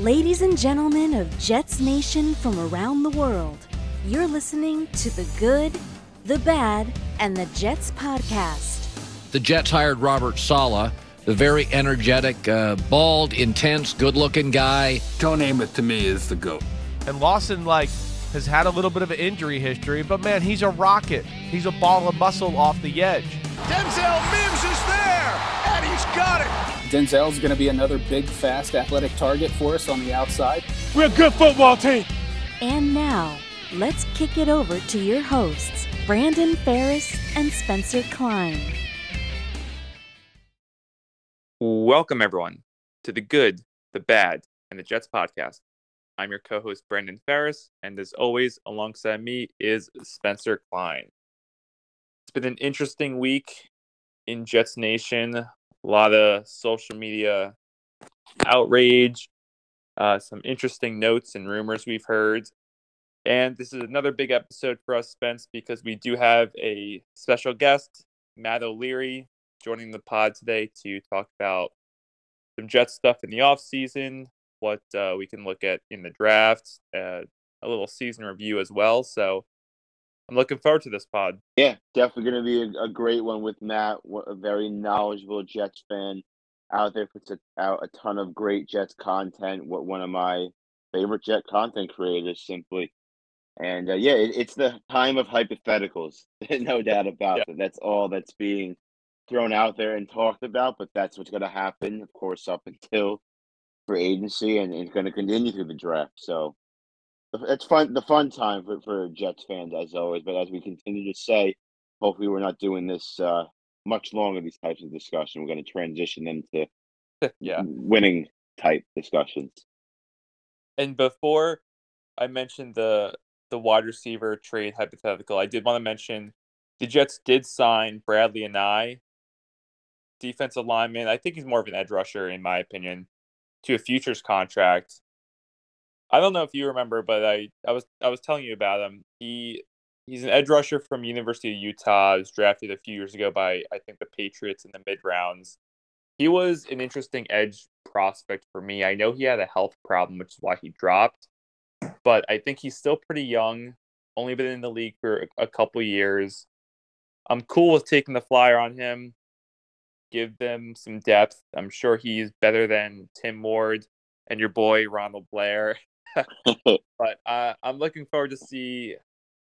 Ladies and gentlemen of Jets Nation from around the world, you're listening to the good, the bad, and the Jets podcast. The Jets hired Robert Saleh, the very energetic, uh, bald, intense, good-looking guy. Don't name it to me is the goat. And Lawson, like, has had a little bit of an injury history, but man, he's a rocket. He's a ball of muscle off the edge. Denzel Mims is there, and he's got it. Denzel's going to be another big, fast, athletic target for us on the outside. We're a good football team. And now, let's kick it over to your hosts, Brandon Ferris and Spencer Klein. Welcome, everyone, to the good, the bad, and the Jets podcast. I'm your co host, Brandon Ferris, and as always, alongside me is Spencer Klein. It's been an interesting week in Jets Nation. A lot of social media outrage, uh, some interesting notes and rumors we've heard. And this is another big episode for us, Spence, because we do have a special guest, Matt O'Leary, joining the pod today to talk about some Jet stuff in the offseason, what uh, we can look at in the draft, uh, a little season review as well. So I'm looking forward to this pod. Yeah, definitely going to be a, a, great one with Matt, a very knowledgeable Jets fan out there puts a, out a ton of great Jets content. What one of my favorite Jet content creators, simply. And uh, yeah, it, it's the time of hypotheticals, no doubt about yeah. it. That's all that's being thrown out there and talked about, but that's what's going to happen, of course, up until free agency, and it's going to continue through the draft. So it's fun, the fun time for, for Jets fans as always. But as we continue to say, hopefully we're not doing this uh, much longer. These types of discussion, we're going to transition them to yeah winning type discussions. And before I mentioned the the wide receiver trade hypothetical, I did want to mention the Jets did sign Bradlee Anae, defensive lineman. I think he's more of an edge rusher, in my opinion, to a futures contract. I don't know if you remember, but I, I was I was telling you about him. He he's an edge rusher from University of Utah. He was drafted a few years ago by I think the Patriots in the mid rounds. He was an interesting edge prospect for me. I know he had a health problem, which is why he dropped. But I think he's still pretty young. Only been in the league for a couple years. I'm cool with taking the flyer on him give them some depth. I'm sure he's better than Tim Ward and your boy Ronald Blair. but uh, I'm looking forward to see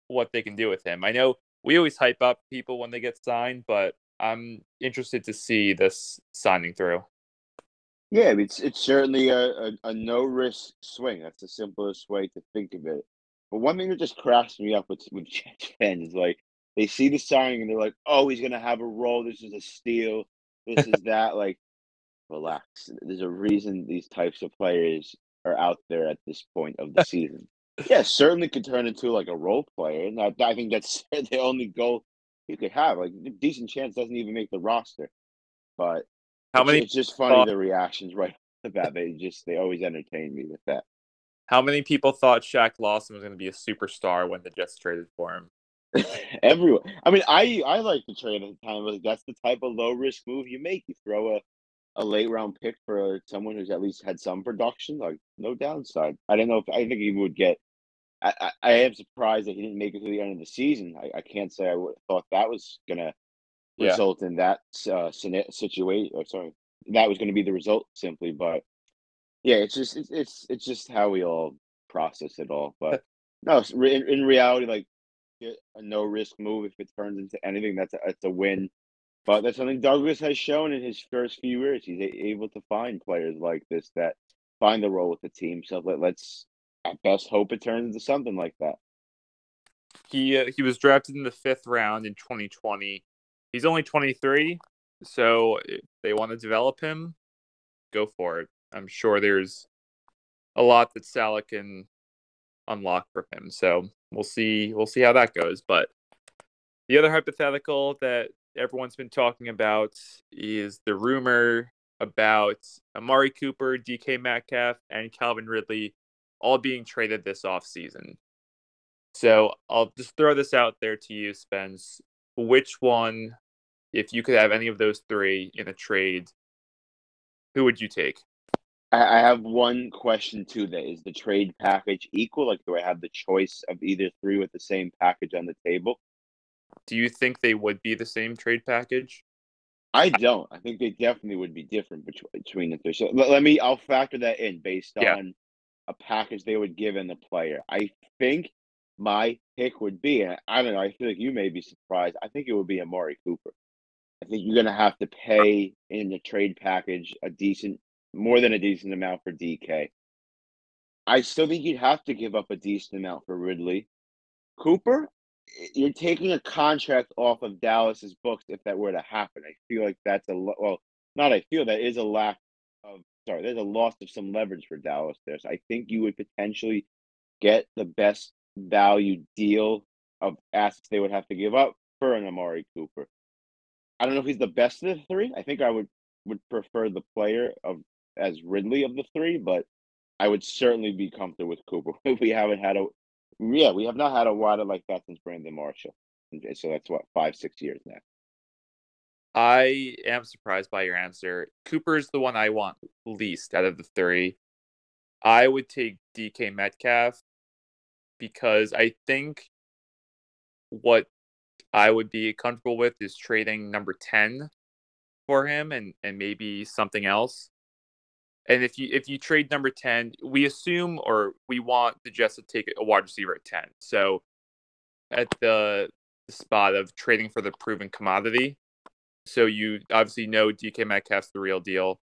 what they can do with him. I know we always hype up people when they get signed, but I'm interested to see this signing through. Yeah, it's it's certainly a, a, a no risk swing. That's the simplest way to think of it. But one thing that just cracks me up with with Jets fans is like they see the signing and they're like, "Oh, he's gonna have a role. This is a steal this is that. Like, relax. There's a reason these types of players are out there at this point of the season. yeah, certainly could turn into like a role player, and I, I think that's the only goal you could have. Like, decent chance doesn't even make the roster, but how many? It's just funny thought, the reactions right about they just they always entertain me with that. How many people thought Shaq Lawson was going to be a superstar when the Jets traded for him? Everyone. I mean, I I like the trade at the time. Like that's the type of low risk move you make. You throw a a late round pick for uh, someone who's at least had some production. Like no downside. I don't know if I think he would get. I, I, I am surprised that he didn't make it to the end of the season. I, I can't say I would thought that was gonna yeah. result in that uh, situation. Or uh, sorry, that was going to be the result simply. But yeah, it's just it's it's, it's just how we all process it all. But uh, no, in, in reality, like a no risk move if it turns into anything. That's a, that's a win. But that's something Douglas has shown in his first few years. He's able to find players like this that find the role with the team. So let, let's at best hope it turns into something like that. He uh, he was drafted in the fifth round in 2020. He's only 23, so if they want to develop him, go for it. I'm sure there's a lot that Saleh can unlock for him. So we'll see we'll see how that goes. But the other hypothetical that everyone's been talking about is the rumor about Amari Cooper, DK Metcalf, and Calvin Ridley all being traded this offseason. So I'll just throw this out there to you, Spence. Which one, if you could have any of those three in a trade, who would you take? I, I have one question too. That is the trade package equal? Like, do I have the choice of either three with the same package on the table? Do you think they would be the same trade package? I don't. I think they definitely would be different between between the three. So let, let me. I'll factor that in based Yeah. on a package they would give in the player. I think my pick would be, and I don't know. I feel like you may be surprised. I think it would be Amari Cooper. I think you're going to have to pay in the trade package a decent, more than a decent amount for DK. I still think you'd have to give up a decent amount for Ridley. Cooper, you're taking a contract off of Dallas's books if that were to happen. I feel like that's a well, not I feel that is a lack of sorry, there's a loss of some leverage for Dallas there. So I think you would potentially get the best value deal of assets they would have to give up for an Amari Cooper. I don't know if he's the best of the three. I think I would would prefer the player of as Ridley of the three, but I would certainly be comfortable with Cooper. If we haven't had a yeah, we have not had a wider like that since Brandon Marshall. So that's what five, six years now. I am surprised by your answer. Cooper's the one I want least out of the three. I would take DK Metcalf because I think what I would be comfortable with is trading number 10 for him and, and maybe something else. And if you if you trade number 10, we assume or we want the Jets to take a wide receiver at 10. So at the, spot of trading for the proven commodity, so you obviously know DK Metcalf's the real deal.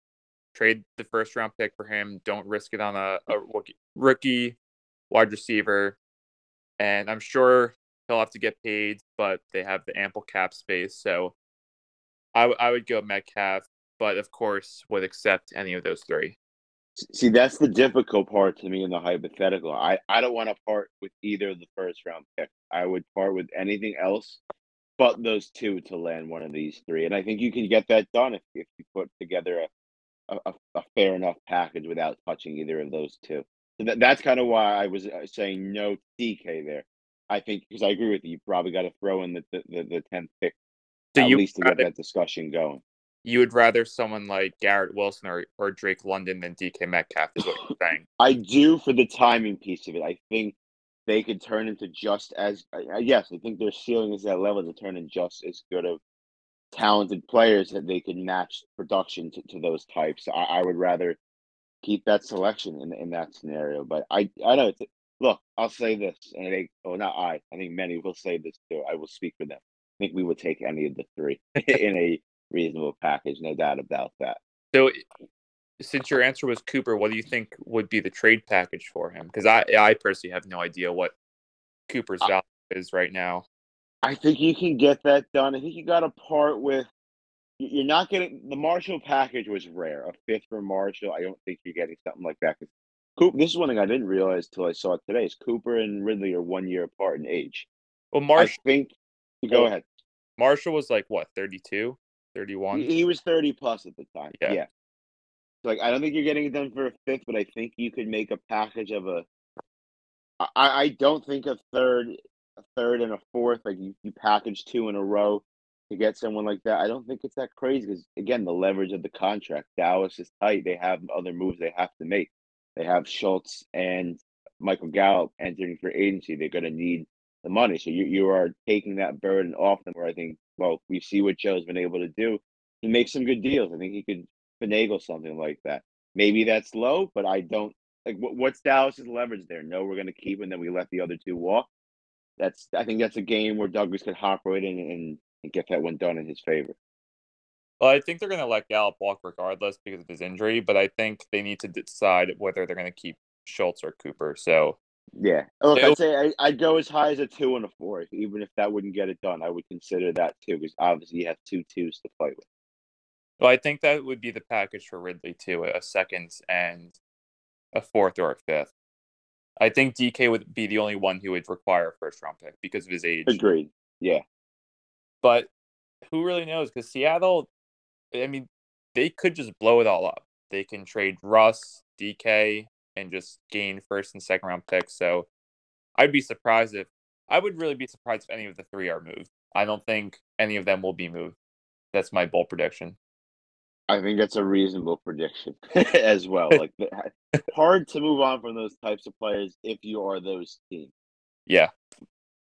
Trade the first round pick for him. Don't risk it on a, a rookie, rookie wide receiver. And I'm sure he'll have to get paid, but they have the ample cap space. So I, w- I would go Metcalf, but of course would accept any of those three. See, that's the difficult part to me in the hypothetical. I, I don't want to part with either of the first round picks. I would part with anything else but those two to land one of these three. And I think you can get that done if, if you put together a, a, a fair enough package without touching either of those two. So that, that's kind of why I was uh, saying no DK there. I think because I agree with you, you probably got to throw in the the, the, the 10th pick So at least to get that discussion going. You would rather someone like Garrett Wilson or, or Drake London than DK Metcalf is what you're saying. I do for the timing piece of it. I think they could turn into just as yes, I think their ceiling is that level to turn in just as good of talented players that they could match production to, to those types. I, I would rather keep that selection in in that scenario. But I I know it's, look, I'll say this, and I think oh not I, I think many will say this too. I will speak for them. I think we would take any of the three in a reasonable package, no doubt about that. So, since your answer was Cooper, what do you think would be the trade package for him? Because I, I personally have no idea what Cooper's I- value is right now. I think you can get that done. I think you got to part with. you- You're not getting the Marshall package was rare. A fifth for Marshall. I don't think you're getting something like that. 'cause Coop, this is one thing I didn't realize till I saw it today. Is Cooper and Ridley are one year apart in age. Well, I Marshall, think. Go Well, ahead. Marshall was like what 32, 31. He, he was 30 plus at the time. Yeah. Yeah. So, like I don't think you're getting it done for a fifth, but I think you could make a package of a. I, I don't think a third, a third and a fourth, like you, you package two in a row to get someone like that. I don't think it's that crazy because again, the leverage of the contract. Dallas is tight. They have other moves they have to make. They have Schultz and Michael Gallup entering for agency. They're going to need the money, so you you are taking that burden off them. Where I think, well, we see what Joe's been able to do. He makes some good deals. I think he could finagle something like that. Maybe that's low, but I don't like what, what's Dallas's leverage there. No, we're going to keep, and then we let the other two walk. That's I think that's a game where Douglas could hop right in and, and get that one done in his favor. Well, I think they're going to let Gallup walk regardless because of his injury, but I think they need to decide whether they're going to keep Schultz or Cooper. So Yeah, look, I'd say I, I'd go as high as a two and a four, even if that wouldn't get it done. I would consider that too, because obviously you have two twos to play with. well, I think that would be the package for Ridley too, a second and a fourth or a fifth. I think DK would be the only one who would require a first round pick because of his age. Agreed. Yeah, But who really knows? Because Seattle, I mean, they could just blow it all up. They can trade Russ, DK, and just gain first and second round picks. So I'd be surprised if I would really be surprised if any of the three are moved. I don't think any of them will be moved. That's my bold prediction. I think that's a reasonable prediction as well. Like hard to move on from those types of players if you are those teams. Yeah.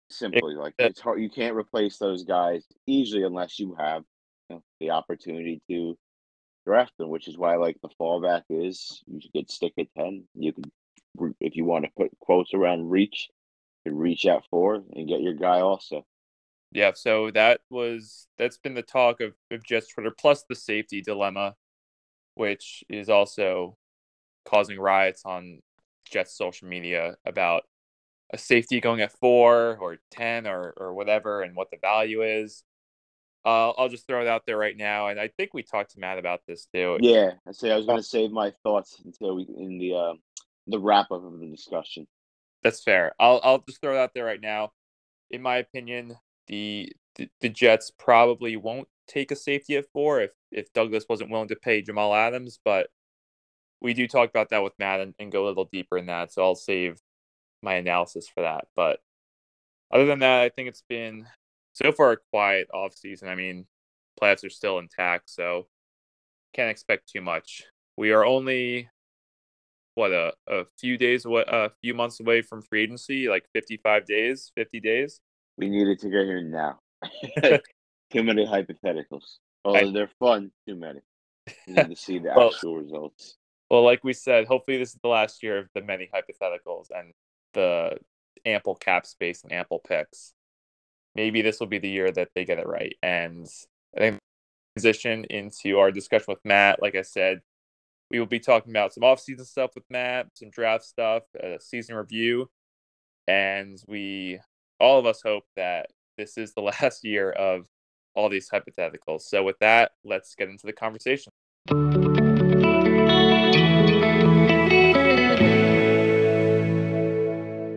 Simply, like it's hard. You can't replace those guys easily unless you have you know, the opportunity to draft them. Which is why, like the fallback is, you could stick at ten. You could, if you want to put quotes around reach, you reach out for and get your guy also. Yeah, so that was that's been the talk of, of Jets Twitter plus the safety dilemma, which is also causing riots on Jets social media about a safety going at four or ten or or whatever and what the value is. Uh, I'll just throw it out there right now, and I think we talked to Matt about this too. Yeah, I say I was going to save my thoughts until we in the uh, the wrap up of the discussion. That's fair. I'll I'll just throw it out there right now. In my opinion, the, the the Jets probably won't take a safety at four if if Douglas wasn't willing to pay Jamal Adams, but we do talk about that with Matt and, and go a little deeper in that. So I'll save my analysis for that. But other than that, I think it's been so far a quiet off season. I mean, playoffs are still intact, so can't expect too much. We are only what a, a few days away, a few months away from free agency, like 55 days, 50 days. We needed to get here now. too many hypotheticals. Oh, I, they're fun, too many. We need to see the well, actual results. Well, like we said, hopefully this is the last year of the many hypotheticals and the ample cap space and ample picks. Maybe this will be the year that they get it right. And I think transition into our discussion with Matt. Like I said, we will be talking about some off-season stuff with Matt, some draft stuff, a season review, and we all of us hope that this is the last year of all these hypotheticals. So with that, let's get into the conversation.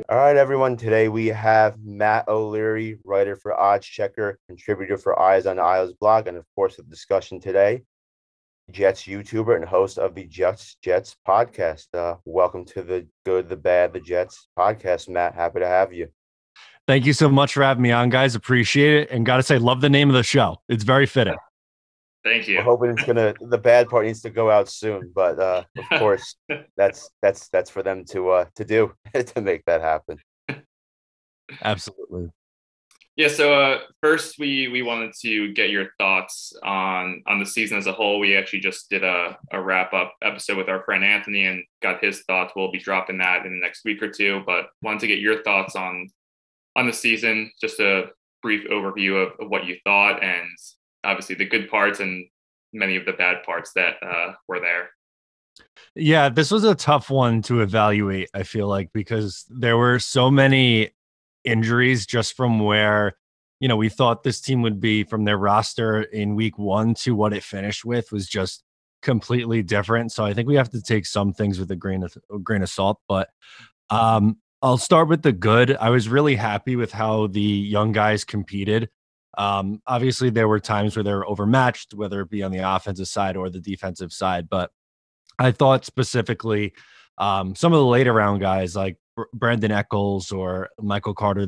All right, everyone. Today we have Matt O'Leary, writer for Odds Checker, contributor for Eyes on Isles blog, and of course, the discussion today, Jets YouTuber and host of the Jets Jets podcast. Uh, welcome to the Good, the Bad, the Jets podcast, Matt. Happy to have you. Thank you so much for having me on, guys. Appreciate it. And got to say, love the name of the show. It's very fitting. Thank you. We're hoping it's gonna. The bad part needs to go out soon, but uh, of course, that's that's that's for them to uh, to do to make that happen. Absolutely. Yeah. So uh, first, we we wanted to get your thoughts on on the season as a whole. We actually just did a, a wrap up episode with our friend Anthony and got his thoughts. We'll be dropping that in the next week or two. But wanted to get your thoughts on on the season, just a brief overview of, of what you thought and obviously the good parts and many of the bad parts that uh, were there. Yeah, this was a tough one to evaluate, I feel like, because there were so many injuries just from where, you know, we thought this team would be from their roster in week one to what it finished with was just completely different. So I think we have to take some things with a grain of a grain of salt. But um, I'll start with the good. I was really happy with how the young guys competed. Um, obviously, there were times where they were overmatched, whether it be on the offensive side or the defensive side. But I thought specifically um, some of the later round guys like Brandon Echols or Michael Carter II,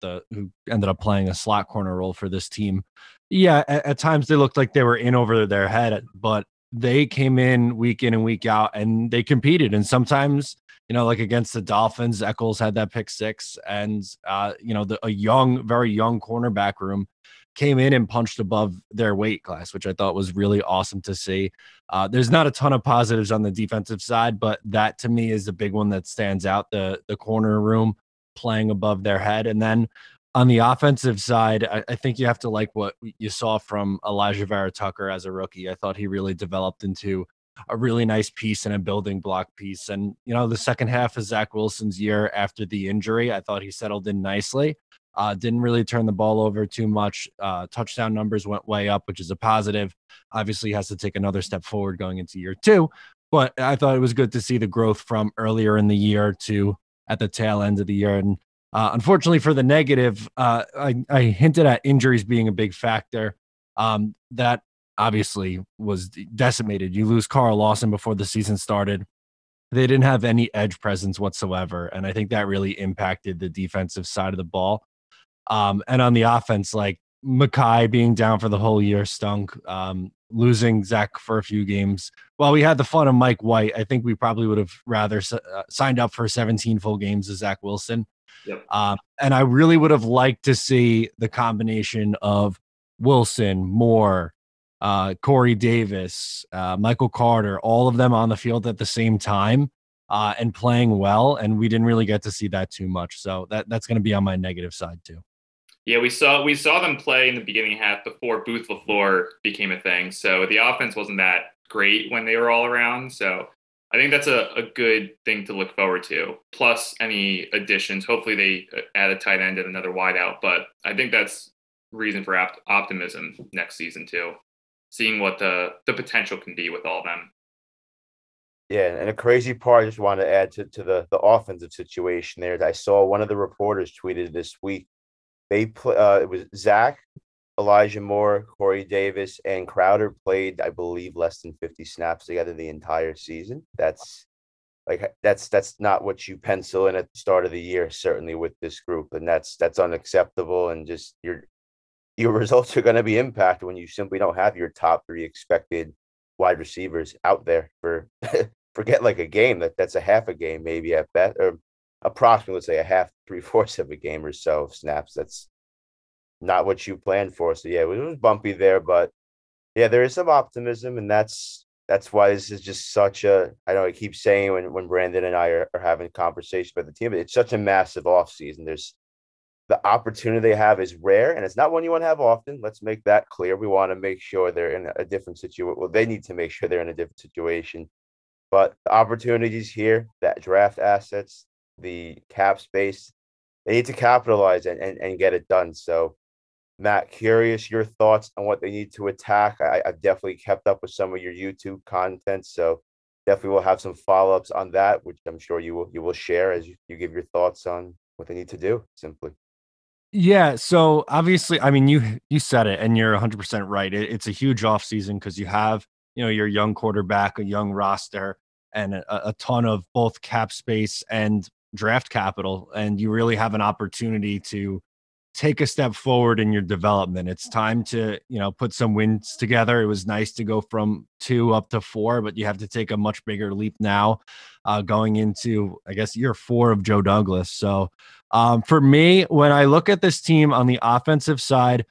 the who ended up playing a slot corner role for this team. Yeah, at, at times they looked like they were in over their head, but they came in week in and week out and they competed. And sometimes you know, like against the Dolphins, Echols had that pick six, and uh, you know, the, a young, very young cornerback room came in and punched above their weight class, which I thought was really awesome to see. Uh, there's not a ton of positives on the defensive side, but that to me is the big one that stands out. The the corner room playing above their head, and then on the offensive side, I, I, think you have to like what you saw from Alijah Vera-Tucker as a rookie. I thought he really developed into a really nice piece and a building block piece. And, you know, the second half of Zach Wilson's year after the injury, I thought he settled in nicely. Uh, didn't really turn the ball over too much. Uh, touchdown numbers went way up, which is a positive. Obviously, has to take another step forward going into year two. But I thought it was good to see the growth from earlier in the year to at the tail end of the year. And uh, unfortunately for the negative, uh, I, I, hinted at injuries being a big factor. Um, that obviously was decimated. You lose Carl Lawson before the season started. They didn't have any edge presence whatsoever. And I think that really impacted the defensive side of the ball. Um, and on the offense, like Mekhi being down for the whole year stunk. Um, losing Zach for a few games. While we had the fun of Mike White, I think we probably would have rather uh, signed up for 17 full games as Zach Wilson. Yep. Um, and I really would have liked to see the combination of Wilson, Moore, uh, Corey Davis, uh, Michael Carter, all of them on the field at the same time uh, and playing well. And we didn't really get to see that too much. So that, that's going to be on my negative side too. Yeah, we saw we saw them play in the beginning half before Booth LaFleur became a thing. So the offense wasn't that great when they were all around. So I think that's a, a good thing to look forward to. Plus any additions. Hopefully they uh, add a tight end and another wideout. But I think that's reason for op- optimism next season too. Seeing what the the potential can be with all of them. Yeah, and a crazy part I just want to add to, to the, the offensive situation there. I saw one of the reporters tweeted this week they play. Uh, it was Zach, Elijah Moore, Corey Davis, and Crowder played, I believe, less than fifty snaps together the entire season. That's like that's that's not what you pencil in at the start of the year, certainly with this group, and that's that's unacceptable. And just your your results are going to be impacted when you simply don't have your top three expected wide receivers out there for forget like a game that that's a half a game maybe at best or approximately, let's say, a half, three fourths of a game or so snaps. That's not what you planned for. So yeah, it was bumpy there, but yeah, there is some optimism, and that's that's why this is just such a. I know I keep saying when when Brandon and I are, are having conversations about the team, but it's such a massive offseason. There's the opportunity they have is rare, and it's not one you want to have often. Let's make that clear. We want to make sure they're in a different situation. Well, they need to make sure they're in a different situation. But the opportunities here, that draft assets, the cap space. They need to capitalize and, and, and get it done. So, Matt, curious your thoughts on what they need to attack. I, I've definitely kept up with some of your YouTube content, so definitely we'll have some follow ups on that, which I'm sure you will you will share as you, you give your thoughts on what they need to do. Simply. Yeah. So obviously, I mean, you you said it, and you're 100 percent right. It, it's a huge offseason because you have you know your young quarterback, a young roster, and a, a ton of both cap space and draft capital and you really have an opportunity to take a step forward in your development. It's time to, you know, put some wins together. It was nice to go from two up to four, but you have to take a much bigger leap now, uh, going into, I guess, year four of Joe Douglas. So um, for me, when I look at this team on the offensive side,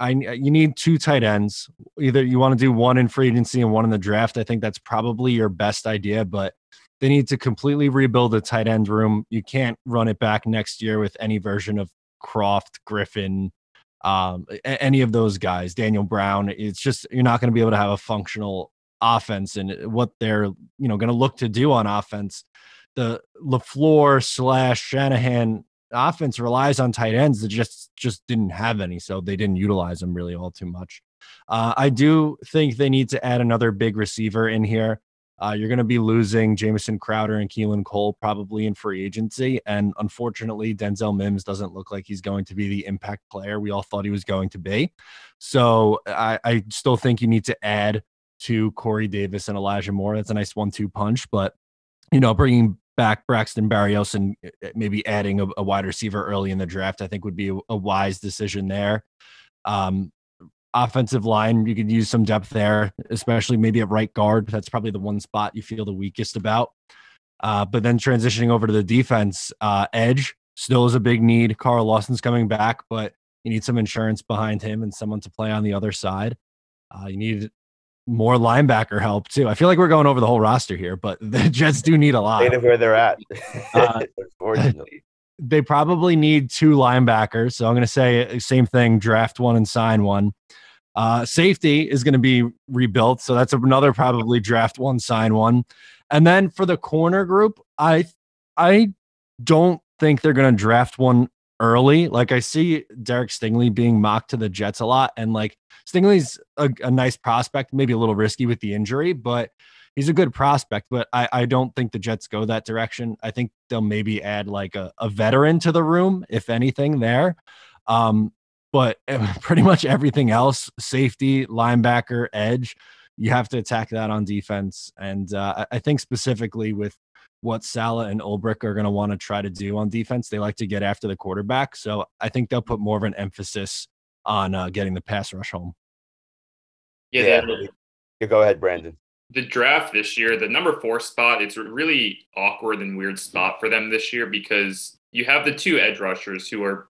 I you need two tight ends. Either you want to do one in free agency and one in the draft. I think that's probably your best idea, but they need to completely rebuild the tight end room. You can't run it back next year with any version of Kroft, Griffin, um, any of those guys, Daniel Brown. It's just you're not going to be able to have a functional offense and what they're you know going to look to do on offense. The LaFleur slash Shanahan offense relies on tight ends that just just didn't have any, so they didn't utilize them really all too much. Uh, I do think they need to add another big receiver in here. Uh, you're going to be losing Jamison Crowder and Keelan Cole probably in free agency. And unfortunately, Denzel Mims doesn't look like he's going to be the impact player we all thought he was going to be. So I, I still think you need to add to Corey Davis and Elijah Moore. That's a nice one two punch. But, you know, bringing back Braxton Berrios and eh, eh, maybe adding a, a, wide receiver early in the draft, I think would be a, a wise decision there. Um, offensive line, you could use some depth there, especially maybe at right guard. That's probably the one spot you feel the weakest about. Uh, but then transitioning over to the defense, uh, edge still is a big need. Carl Lawson's coming back, but you need some insurance behind him and someone to play on the other side. Uh, you need more linebacker help too. I feel like we're going over the whole roster here, but the Jets do need a lot. State of where they're at, uh, unfortunately. They probably need two linebackers. So I'm going to say uh, same thing: draft one and sign one. Uh, safety is going to be rebuilt, so that's another probably draft one, sign one, and then for the corner group, I I don't think they're going to draft one early. Like I see Derek Stingley being mocked to the Jets a lot, and like Stingley's a, a nice prospect, maybe a little risky with the injury, but he's a good prospect. But I I don't think the Jets go that direction. I think they'll maybe add like a, a veteran to the room, if anything, there. Um, but pretty much everything else safety, linebacker, edge you have to attack that on defense. And uh, I think specifically with what Saleh and Ulbrich are going to want to try to do on defense, they like to get after the quarterback. So I think they'll put more of an emphasis on uh, getting the pass rush home. Yeah, Yeah. the- Yeah, go ahead, Brandon. The draft this year, the number four spot, it's a really awkward and weird spot for them this year because you have the two edge rushers who are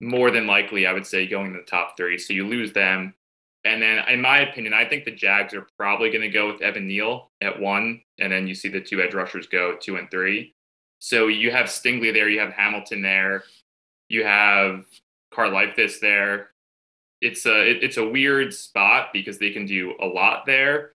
more than likely, I would say, going to the top three. So you lose them. And then, in my opinion, I think the Jags are probably going to go with Evan Neal at one. And then you see the two edge rushers go two and three. So you have Stingley there, you have Hamilton there, you have Carl Karlaftis there. It's a it, it's a weird spot because they can do a lot there.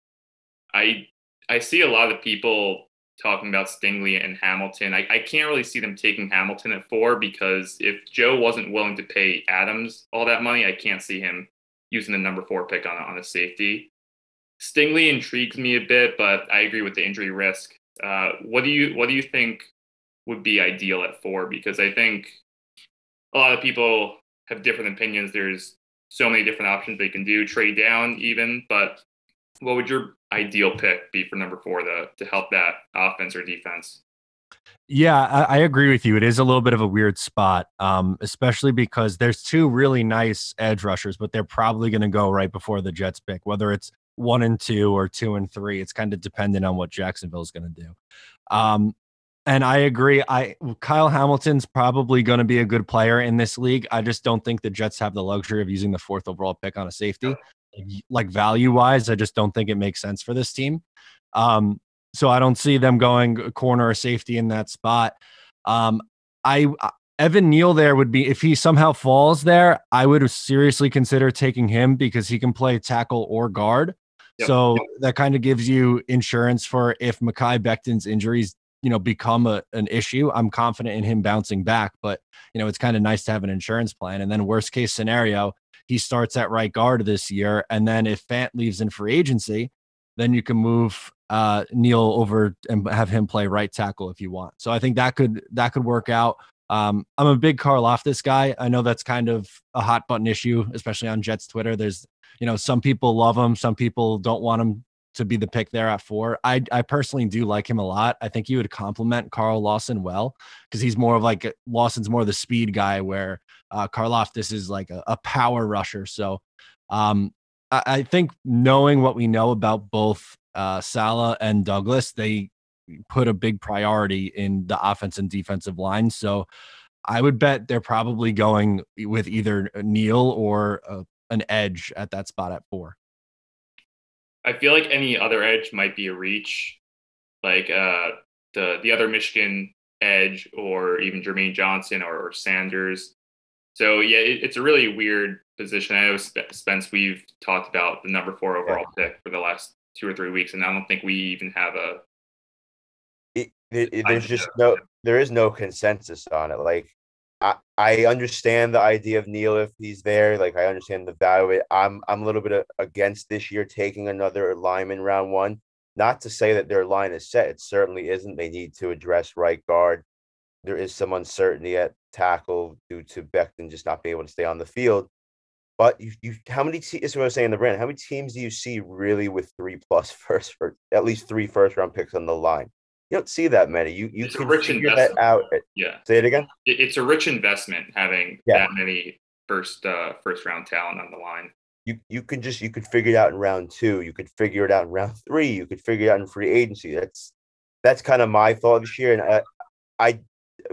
I I see a lot of people talking about Stingley and Hamilton. I, I can't really see them taking Hamilton at four because if Joe wasn't willing to pay Adams all that money, I can't see him using the number four pick on on a safety. Stingley intrigues me a bit, but I agree with the injury risk. Uh, what do you what do you think would be ideal at four? Because I think a lot of people have different opinions. There's so many different options they can do, trade down even, but what would your ideal pick be for number four to to help that offense or defense? Yeah, I, I agree with you. It is a little bit of a weird spot, um, especially because there's two really nice edge rushers, but they're probably going to go right before the Jets pick, whether it's one and two or two and three. It's kind of dependent on what Jacksonville is going to do. Um, and I agree. I Kyle Hamilton's probably going to be a good player in this league. I just don't think the Jets have the luxury of using the fourth overall pick on a safety. Like value wise, I just don't think it makes sense for this team. Um, so I don't see them going corner or safety in that spot. Um, I Evan Neal there would be if he somehow falls there, I would seriously consider taking him because he can play tackle or guard. Yep. So that kind of gives you insurance for if Mekhi Becton's injuries, you know, become a, an issue. I'm confident in him bouncing back, but you know, it's kind of nice to have an insurance plan. And then worst case scenario, he starts at right guard this year. And then if Fant leaves in free agency, then you can move uh, Neal over and have him play right tackle if you want. So I think that could that could work out. Um, I'm a big Karlaftis guy. I know that's kind of a hot button issue, especially on Jets Twitter. There's you know some people love him, some people don't want him to be the pick there at four. I I personally do like him a lot. I think he would complement Carl Lawson well because he's more of like Lawson's more of the speed guy, where uh, Karlaftis is like a, a power rusher. So um, I, I think knowing what we know about both uh, Salah and Douglas, they put a big priority in the offense and defensive line. So I would bet they're probably going with either Neal or uh, an edge at that spot at four. I feel like any other edge might be a reach, like uh, the the other Michigan edge, or even Jermaine Johnson or, or Sanders. So yeah, it, it's a really weird position. I know Spence, we've talked about the number four overall pick for the last two or three weeks, and I don't think we even have a. It, it- there's just no there is no consensus on it. Like I I understand the idea of Neal if he's there. Like I understand the value of it. I'm I'm a little bit against this year taking another lineman round one. Not to say that their line is set. It certainly isn't. They need to address right guard. There is some uncertainty at tackle due to Becton just not being able to stay on the field. But you, you how many te- this is what I was saying the brand. How many teams do you see really with three plus first for at least three first round picks on the line? You don't see that many. You you It's a can rich figure that investment. out. Yeah, Say it again. it's a rich investment having Yeah. that many first uh, first round talent on the line. You you can just you could figure it out in round two. You could figure it out in round three. You could figure it out in free agency. That's that's kind of my thought this year. And I, I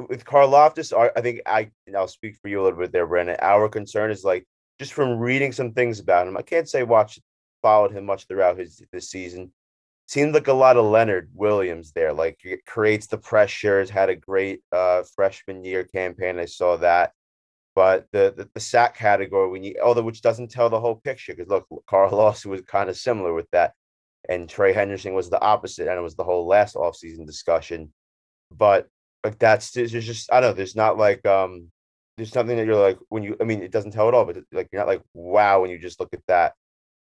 with Karlaftis, I, I think I and I'll speak for you a little bit there, Brandon. Our concern is like just from reading some things about him. I can't say watch followed him much throughout his this season. Seemed like a lot of Leonard Williams there. Like it creates the pressures. Had a great uh, freshman year campaign. I saw that. But the, the the sack category, when you although which doesn't tell the whole picture, because look, Carl Lawson was kind of similar with that, and Trey Hendrickson was the opposite, and it was the whole last offseason discussion. But like that's there's just I don't know, there's not like um there's something that you're like when you I mean it doesn't tell at all, but like you're not like wow when you just look at that.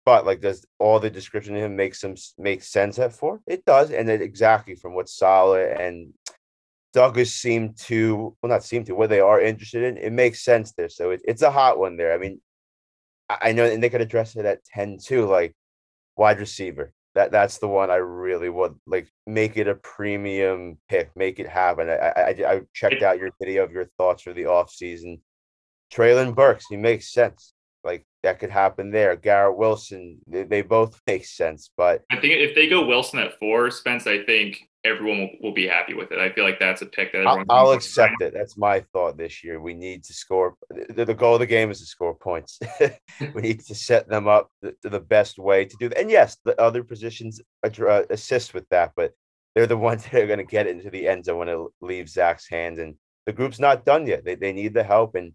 But like, does all the description of him make some make sense at four? It does, and it exactly from what Salah and Douglas seem to well not seem to what they are interested in. It makes sense there, so it, it's a hot one there. I mean, I, I know, and they could address it at ten too, like wide receiver. That that's the one I really would like. Make it a premium pick. Make it happen. I I, I- I checked out your video of your thoughts for the off season. Treylon Burks, he makes sense. That could happen there. Garrett Wilson, they, they both make sense, but I think if they go Wilson at four, Spence, I think everyone will, will be happy with it. I feel like that's a pick that I'll. I'll accept it. That's my thought this year. We need to score. The, the goal of the game is to score points. we need to set them up the, the best way to do that. And yes, the other positions uh, assist with that, but they're the ones that are going to get into the end zone when it leaves Zach's hands. And the group's not done yet. They, they need the help. And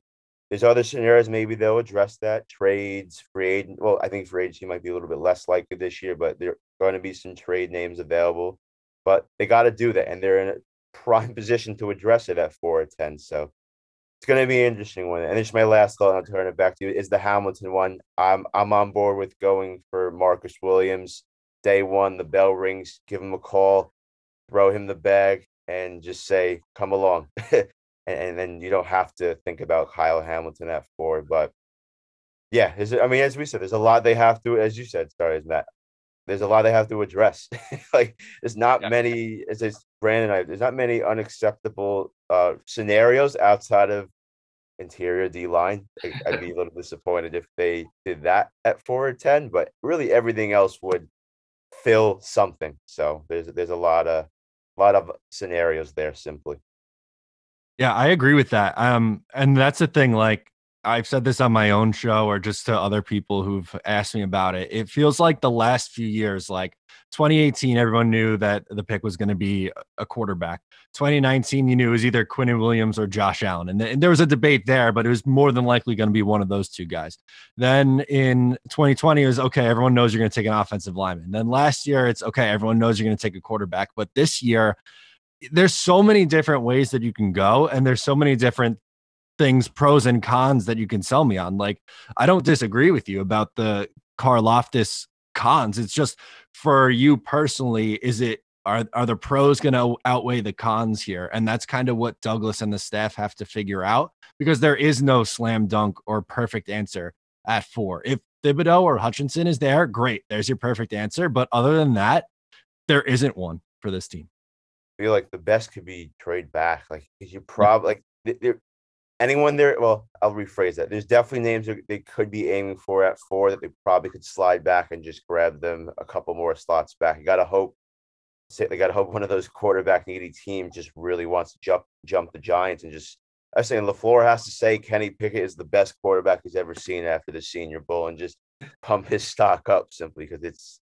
there's other scenarios. Maybe they'll address that trades, free agent. Well, I think free agency might be a little bit less likely this year, but there are going to be some trade names available. But they got to do that, and they're in a prime position to address it at four or ten. So it's going to be an interesting one. And it's my last thought. I'll turn it back to you. Is the Hamilton one? I'm I'm on board with going for Marcus Williams. Day one, the bell rings. Give him a call, throw him the bag, and just say, "Come along." and then you don't have to think about Kyle Hamilton at four. But yeah, is it, I mean, as we said, there's a lot they have to, as you said, sorry, Matt. There's a lot they have to address. like, there's not yeah. many, as Brandon, I, there's not many unacceptable uh, scenarios outside of interior D line. I'd be a little disappointed if they did that at four or ten, but really everything else would fill something. So there's there's a lot of a lot of scenarios there simply. Yeah, I agree with that. Um, and that's the thing. Like I've said this on my own show or just to other people who've asked me about it. It feels like the last few years, like 2018, everyone knew that the pick was going to be a quarterback. 2019, you knew it was either Quinnen Williams or Josh Allen. And, th- and there was a debate there, but it was more than likely going to be one of those two guys. Then in 2020, it was okay, everyone knows you're going to take an offensive lineman. Then last year, it's okay, everyone knows you're going to take a quarterback. But this year, there's so many different ways that you can go and there's so many different things pros and cons that you can sell me on like i don't disagree with you about the Karlaftis cons it's just for you personally is it are are the pros going to outweigh the cons here? And that's kind of what douglas and the staff have to figure out because there is no slam dunk or perfect answer at four. If thibodeaux or hutchinson is there great there's your perfect answer but other than that there isn't one for this team feel like the best could be trade back. Like, you mm. probably like there anyone there. Well, I'll rephrase that. There's definitely names that they could be aiming for at four that they probably could slide back and just grab them a couple more slots back. You got to hope. Say they got to hope one of those quarterback needy teams just really wants to jump jump the Giants and just. I was saying LaFleur has to say Kenny Pickett is the best quarterback he's ever seen after the Senior Bowl and just pump his stock up simply because it's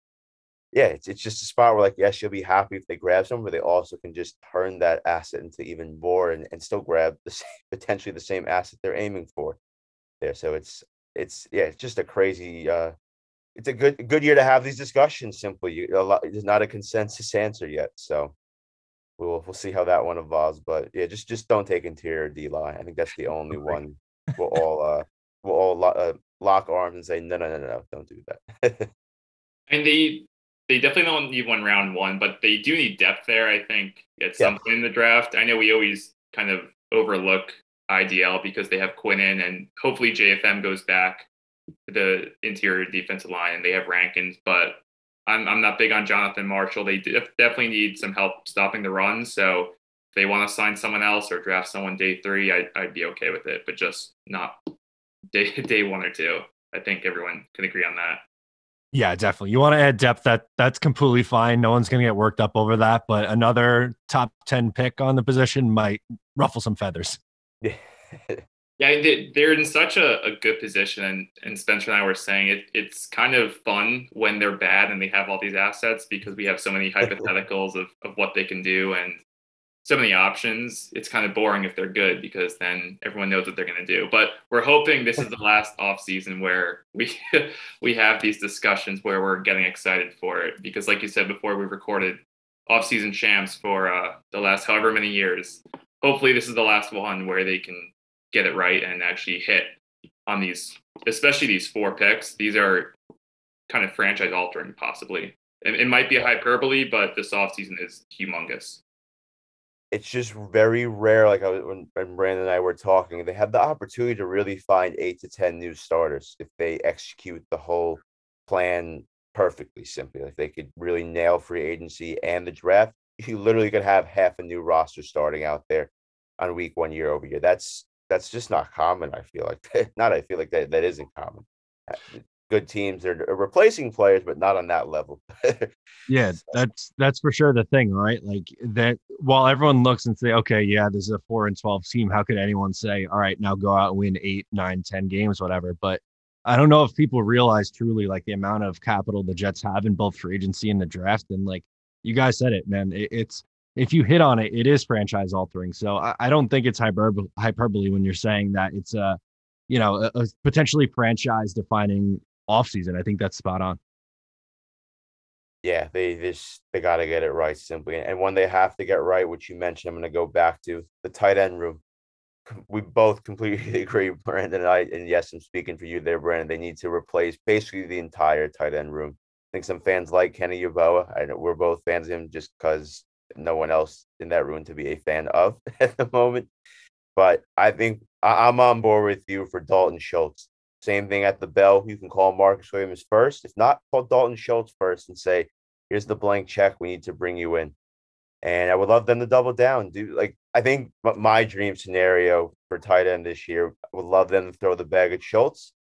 yeah, it's, it's just a spot where like yes, you'll be happy if they grab some, but they also can just turn that asset into even more and, and still grab the same, potentially the same asset they're aiming for there. So it's it's yeah, it's just a crazy uh it's a good good year to have these discussions simply. You, a lot there's not a consensus answer yet. So we'll we'll see how that one evolves. But yeah, just just don't take interior D line. I think that's the only one we'll all uh we'll all lo- uh, lock arms and say no no no no don't do that. and the they definitely don't need one round one, but they do need depth there. I think at some point in the draft. I know we always kind of overlook IDL because they have Quinnen and hopefully JFM goes back to the interior defensive line and they have Rankins, but I'm I'm not big on Jonathan Marshall. They definitely need some help stopping the run. So if they want to sign someone else or draft someone day three, I, I'd be okay with it, but just not day day one or two. I think everyone can agree on that. Yeah, definitely. You want to add depth that that's completely fine. No one's going to get worked up over that, but another top 10 pick on the position might ruffle some feathers. Yeah. yeah, they're in such a, a good position and and Spencer and I were saying it it's kind of fun when they're bad and they have all these assets because we have so many hypotheticals of of what they can do and so many options, it's kind of boring if they're good because then everyone knows what they're going to do. But we're hoping this is the last off season where we we have these discussions where we're getting excited for it because, like you said before, we recorded off season champs for uh, the last however many years. Hopefully, this is the last one where they can get it right and actually hit on these, especially these four picks. These are kind of franchise altering, possibly. It, it might be a hyperbole, but this off season is humongous it's just very rare. Like I was, when, when Brandon and I were talking, they have the opportunity to really find eight to ten new starters if they execute the whole plan perfectly. Simply, like they could really nail free agency and the draft. You literally could have half a new roster starting out there on week one year over year. That's that's just not common. I feel like not. I feel like that that isn't common. Uh, good teams They're uh, replacing players, but not on that level. yeah, that's that's for sure the thing, right? Like that while everyone looks and say, okay, yeah, this is a four and twelve team, how could anyone say, all right, now go out and win eight, nine, ten games, whatever? But I don't know if people realize truly like the amount of capital the Jets have in both free agency and the draft. And like you guys said it, man, it, it's if you hit on it, it is franchise altering. So I, I don't think it's hyperbole, hyperbole when you're saying that it's a, you know, a, a potentially franchise defining offseason. I think that's spot on. Yeah, they just they got to get it right simply. And when they have to get right, which you mentioned, I'm going to go back to the tight end room. We both completely agree, Brandon and I. And yes, I'm speaking for you there, Brandon. They need to replace basically the entire tight end room. I think some fans like Kenny Yeboah. I know we're both fans of him just because no one else in that room to be a fan of at the moment. But I think I'm on board with you for Dalton Schultz. Same thing at the bell. You can call Marcus Williams first. If not, call Dalton Schultz first and say, here's the blank check. We need to bring you in. And I would love them to double down. Do like I think my dream scenario for tight end this year, I would love them to throw the bag at Schultz,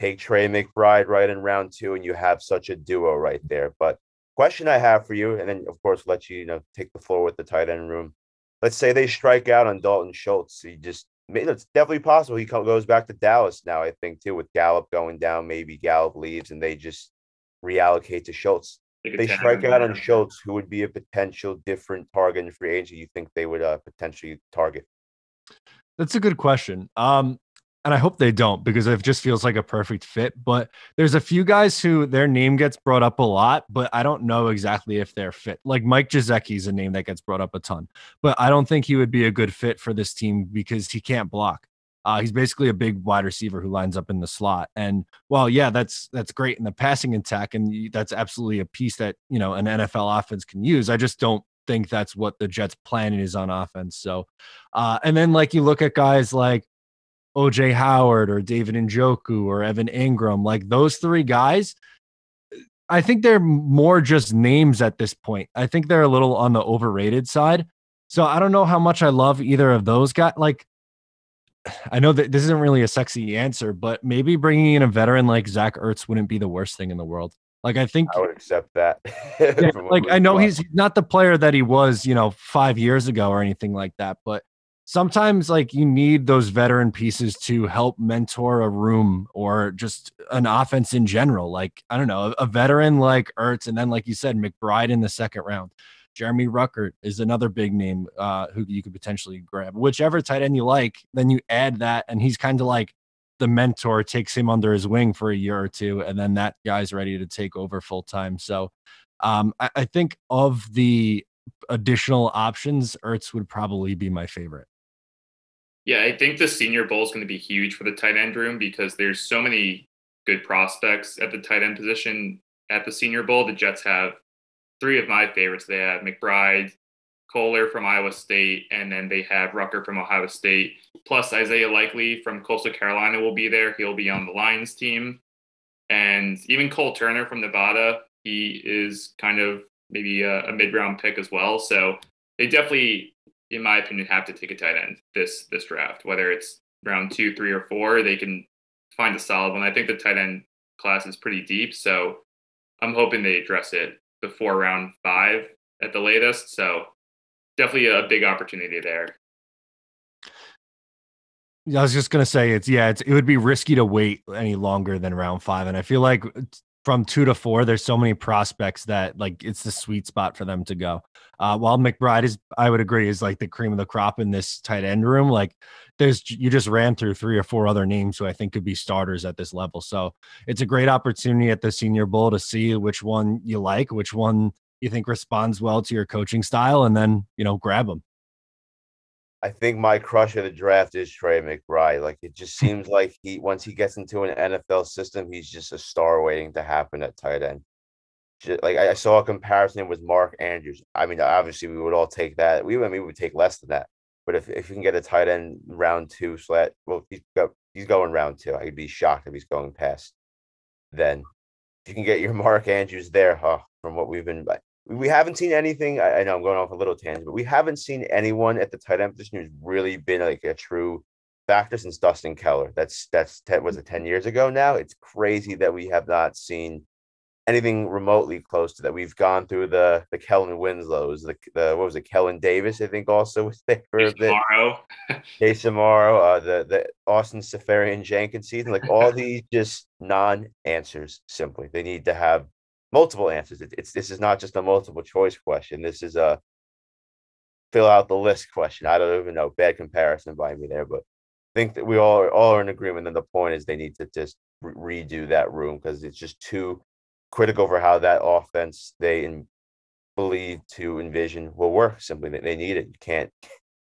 take Trey McBride right in round two, and you have such a duo right there. But question I have for you, and then of course let you, you know, take the floor with the tight end room. Let's say they strike out on Dalton Schultz. He just it's definitely possible he goes back to Dallas now. I think too, with Gallup going down, maybe Gallup leaves and they just reallocate to Schultz. They strike out on Schultz, who would be a potential different target in free agency you think they would uh, potentially target? That's a good question. Um, and I hope they don't because it just feels like a perfect fit. But there's a few guys who their name gets brought up a lot, but I don't know exactly if they're fit. Like Mike Gesicki is a name that gets brought up a ton, but I don't think he would be a good fit for this team because he can't block. Uh, he's basically a big wide receiver who lines up in the slot. And well, yeah, that's that's great in the passing attack, and that's absolutely a piece that you know an NFL offense can use. I just don't think that's what the Jets' plan is on offense. So, uh, and then like you look at guys like OJ Howard or David Njoku or Evan Engram, like those three guys, I think they're more just names at this point. I think they're a little on the overrated side. So I don't know how much I love either of those guys. Like, I know that this isn't really a sexy answer, but maybe bringing in a veteran like Zach Ertz wouldn't be the worst thing in the world. Like I think I would accept that. yeah, like I know he's not the player that he was, you know, five years ago or anything like that, but sometimes like you need those veteran pieces to help mentor a room or just an offense in general. Like, I don't know, a, veteran like Ertz, and then like you said, McBride in the second round. Jeremy Ruckert is another big name uh, who you could potentially grab. Whichever tight end you like, then you add that, and he's kind of like the mentor takes him under his wing for a year or two, and then that guy's ready to take over full time. So um, I, I think of the additional options, Ertz would probably be my favorite. Yeah, I think the Senior Bowl is going to be huge for the tight end room because there's so many good prospects at the tight end position at the Senior Bowl. The Jets have three of my favorites. They have McBride, Kolar from Iowa State, and then they have Ruckert from Ohio State. Plus Isaiah Likely from Coastal Carolina will be there. He'll be on the Lions team. And even Cole Turner from Nevada, he is kind of maybe a, a mid round pick as well. So they definitely in my opinion, have to take a tight end this this draft. Whether it's round two, three, or four, they can find a solid one. I think the tight end class is pretty deep, so I'm hoping they address it before round five at the latest. So definitely a big opportunity there. I was just gonna say it's yeah, it's, it would be risky to wait any longer than round five, and I feel like from two to four, there's so many prospects that like it's the sweet spot for them to go. Uh, while McBride is, I would agree, is like the cream of the crop in this tight end room. Like there's, you just ran through three or four other names who I think could be starters at this level. So it's a great opportunity at the Senior Bowl to see which one you like, which one you think responds well to your coaching style, and then you know grab them. I think my crush of the draft is Trey McBride. Like it just seems like he once he gets into an NFL system, he's just a star waiting to happen at tight end. Just, like I saw a comparison with Mark Andrews. I mean, obviously we would all take that. We I mean we would take less than that. But if, if you can get a tight end round two slat, well he's got he's going round two. I'd be shocked if he's going past. Then if you can get your Mark Andrews there, huh? From what we've been we haven't seen anything. I, I, know I'm going off a little tangent, but we haven't seen anyone at the tight end position who's really been like a true factor since Dustin Keller. That's that's ten, was it ten years ago now? It's crazy that we have not seen anything remotely close to that. We've gone through the the Kellen Winslows, the, the what was it, Kellen Davis, I think also was there for a bit. Tomorrow. Jace Amaro, uh, the the Austin Seferian Jenkins season, like all these just non-answers. Simply, they need to have multiple answers. It, it's this is not just a multiple choice question. This is a fill out the list question. I don't even know. Bad comparison by me there, but I think that we all all are in agreement. And the point is they need to just re- redo that room because it's just too critical for how that offense they in, believe to envision will work. Simply, they, they need it. You can't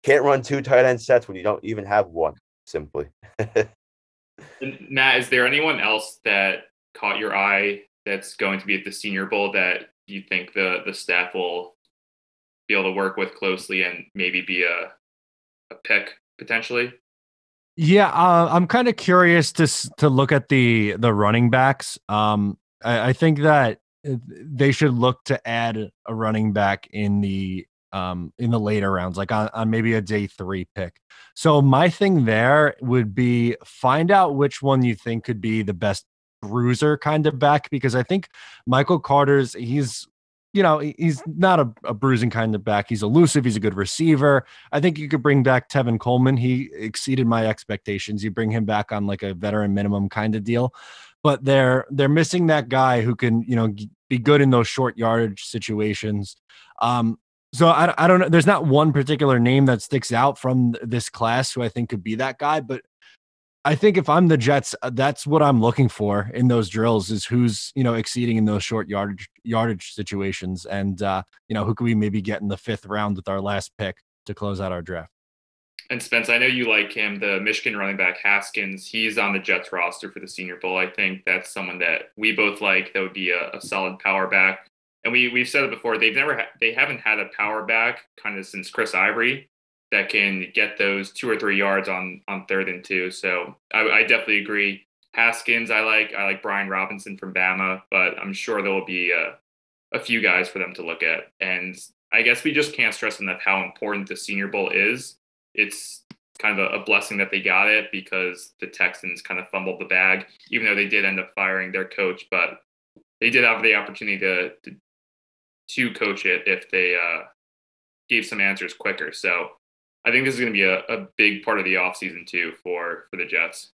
can't run two tight end sets when you don't even have one. Simply. Matt, is there anyone else that caught your eye that's going to be at the Senior Bowl that you think the the staff will be able to work with closely and maybe be a a pick potentially? Yeah, uh, I'm kind of curious to to look at the the running backs. Um, I, I think that uh, they should look to add a running back in the um in the later rounds, like on, on maybe a day three pick. So my thing there would be find out which one you think could be the best bruiser kind of back because I think Michael Carter's he's you know he's not a, a bruising kind of back. He's elusive. He's a good receiver. I think you could bring back Tevin Coleman. He exceeded my expectations. You bring him back on like a veteran minimum kind of deal, but they're they're missing that guy who can you know be good in those short yardage situations. Um, so I, I don't know. There's not one particular name that sticks out from this class who I think could be that guy, but I think if I'm the Jets, uh, that's what I'm looking for in those drills is who's you know exceeding in those short yardage yardage situations, and uh, you know who could we maybe get in the fifth round with our last pick to close out our draft. And Spence, I know you like him, the Michigan running back Haskins. He's on the Jets roster for the Senior Bowl. I think that's someone that we both like. That would be a, a solid power back. And we we've said it before. They've never ha- they haven't had a power back kind of since Chris Ivory that can get those two or three yards on on third and two. So I, I definitely agree. Haskins, I like. I like Brian Robinson from Bama, but I'm sure there will be a, a few guys for them to look at. And I guess we just can't stress enough how important the Senior Bowl is it's kind of a, a blessing that they got it because the Texans kind of fumbled the bag, even though they did end up firing their coach. But they did have the opportunity to to, to coach it if they uh, gave some answers quicker. So I think this is going to be a, a big part of the offseason too for for the Jets.